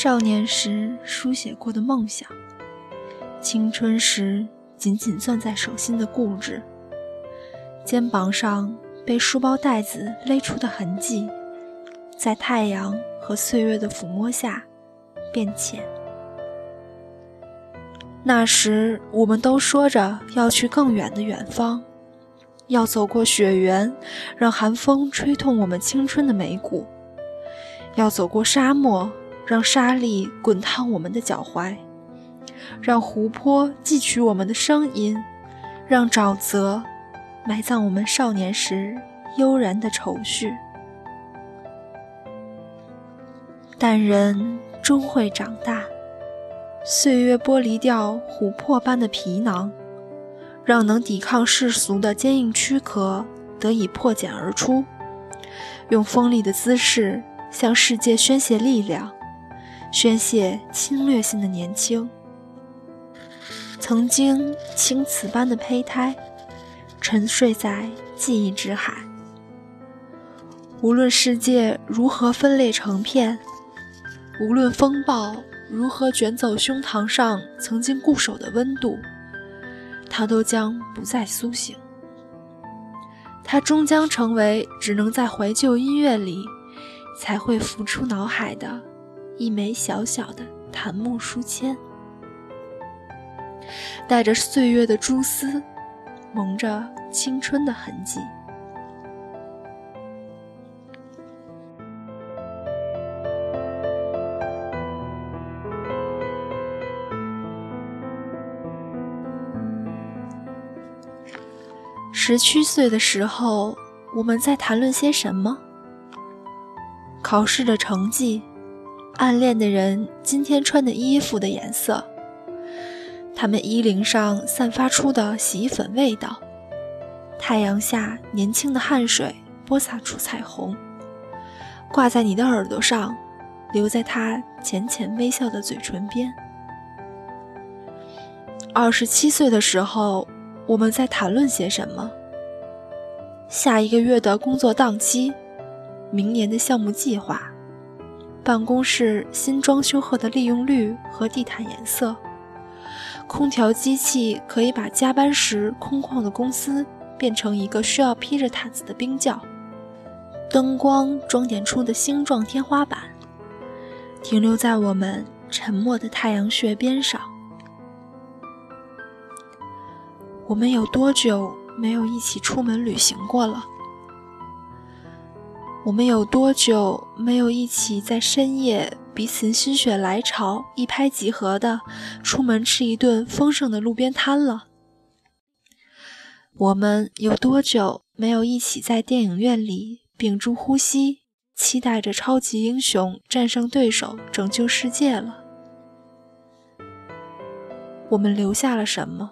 少年时书写过的梦想，青春时紧紧攥在手心的固执，肩膀上被书包带子勒出的痕迹，在太阳和岁月的抚摸下变浅。那时，我们都说着要去更远的远方，要走过雪原，让寒风吹痛我们青春的眉骨；要走过沙漠，让沙粒滚烫我们的脚踝，让湖泊汲取我们的声音，让沼泽埋葬我们少年时悠然的愁绪。但人终会长大。岁月剥离掉琥珀般的皮囊，让能抵抗世俗的坚硬躯壳得以破茧而出，用锋利的姿势向世界宣泄力量，宣泄侵略性的年轻。曾经青瓷般的胚胎，沉睡在记忆之海。无论世界如何分裂成片，无论风暴。如何卷走胸膛上曾经固守的温度？它都将不再苏醒。它终将成为只能在怀旧音乐里才会浮出脑海的一枚小小的檀木书签，带着岁月的蛛丝，蒙着青春的痕迹。十七岁的时候，我们在谈论些什么？考试的成绩，暗恋的人今天穿的衣服的颜色，他们衣领上散发出的洗衣粉味道，太阳下年轻的汗水播撒出彩虹，挂在你的耳朵上，留在他浅浅微笑的嘴唇边。二十七岁的时候，我们在谈论些什么？下一个月的工作档期，明年的项目计划，办公室新装修后的利用率和地毯颜色，空调机器可以把加班时空旷的公司变成一个需要披着毯子的冰窖，灯光装点出的星状天花板，停留在我们沉默的太阳穴边上。我们有多久？没有一起出门旅行过了。我们有多久没有一起在深夜彼此心血来潮一拍即合的出门吃一顿丰盛的路边摊了？我们有多久没有一起在电影院里屏住呼吸，期待着超级英雄战胜对手，拯救世界了？我们留下了什么？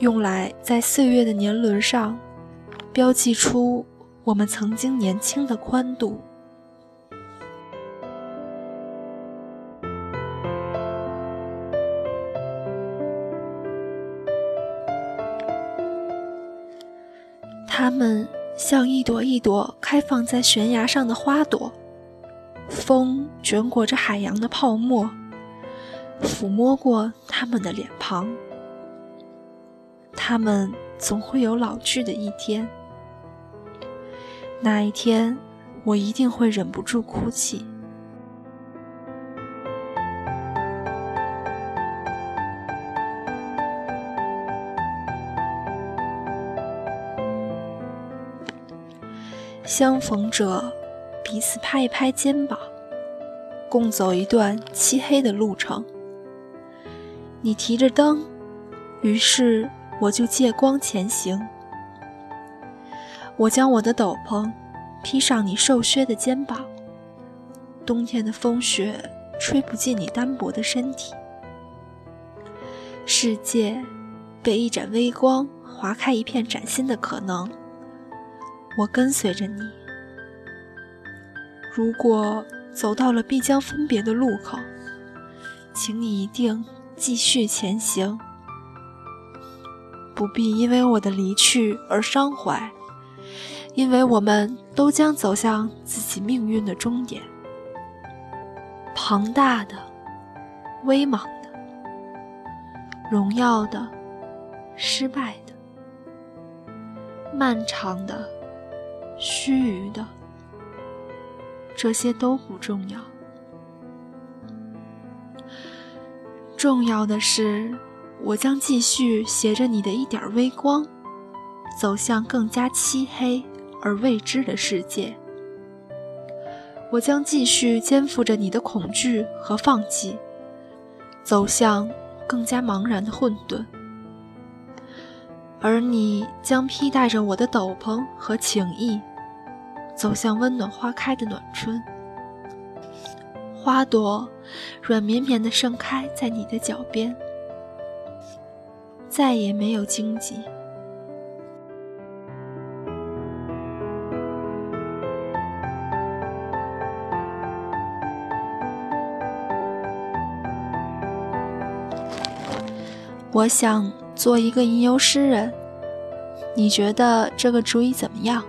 用来在岁月的年轮上标记出我们曾经年轻的宽度。它们像一朵一朵开放在悬崖上的花朵，风卷裹着海洋的泡沫，抚摸过它们的脸庞。他们总会有老去的一天，那一天，我一定会忍不住哭泣。相逢者，彼此拍一拍肩膀，共走一段漆黑的路程。你提着灯，于是。我就借光前行，我将我的斗篷披上你瘦削的肩膀，冬天的风雪吹不进你单薄的身体。世界被一盏微光划开一片崭新的可能，我跟随着你。如果走到了必将分别的路口，请你一定继续前行。不必因为我的离去而伤怀，因为我们都将走向自己命运的终点。庞大的、威莽的、荣耀的、失败的、漫长的、须臾的，这些都不重要。重要的是，我将继续携着你的一点微光，走向更加漆黑而未知的世界。我将继续肩负着你的恐惧和放弃，走向更加茫然的混沌。而你将披戴着我的斗篷和情意，走向温暖花开的暖春。花朵软绵绵地盛开在你的脚边，再也没有荆棘。我想做一个吟游诗人，你觉得这个主意怎么样？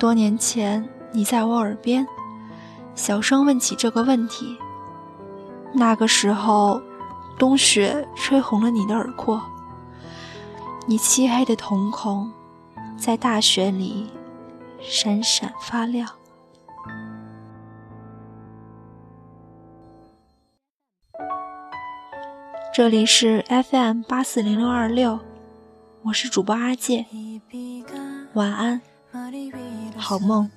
多年前，你在我耳边。小声问起这个问题。那个时候，冬雪吹红了你的耳廓，你漆黑的瞳孔在大雪里闪闪发亮。这里是 FM 八四零六二六，我是主播阿介，晚安，好梦。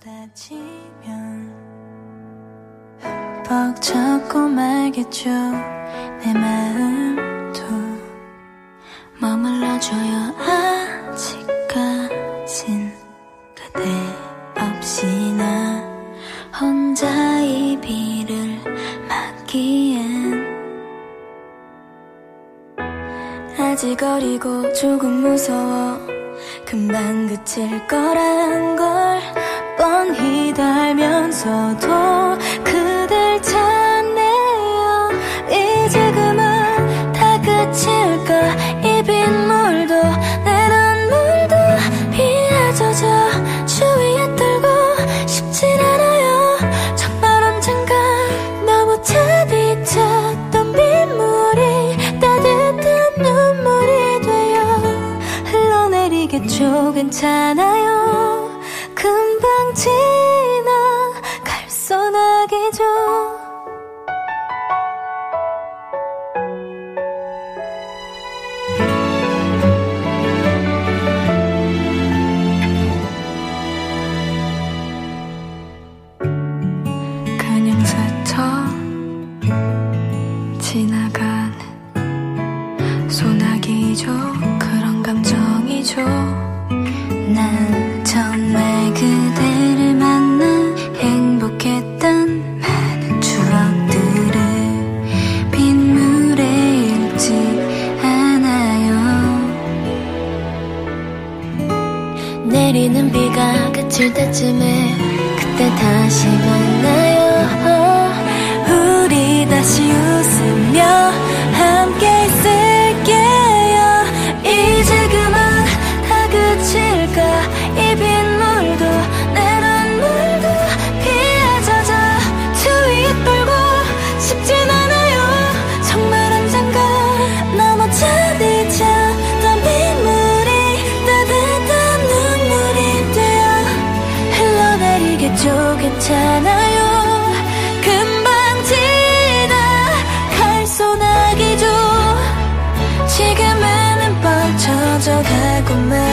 벅차고 말겠죠 내 마음도 머물러줘요 아 아직 어리고 조금 무서워. 금방 그칠 거란 걸 뻔히 달면서도 그 괜찮아요. 금방 지나갈 소나기죠. 그냥 스쳐 지나가는 소나기죠. 그런 감정이죠 난 정말 그대를 만나 행복했던 많은 추억들을 빗물에 읽지 않아요. 내리는 비가 그칠 때쯤에 그때 다시 만나요. 우리 다시 웃으며 괜찮아요. 금방 지나 갈 소나기죠. 지금은 뻗쳐져 가고만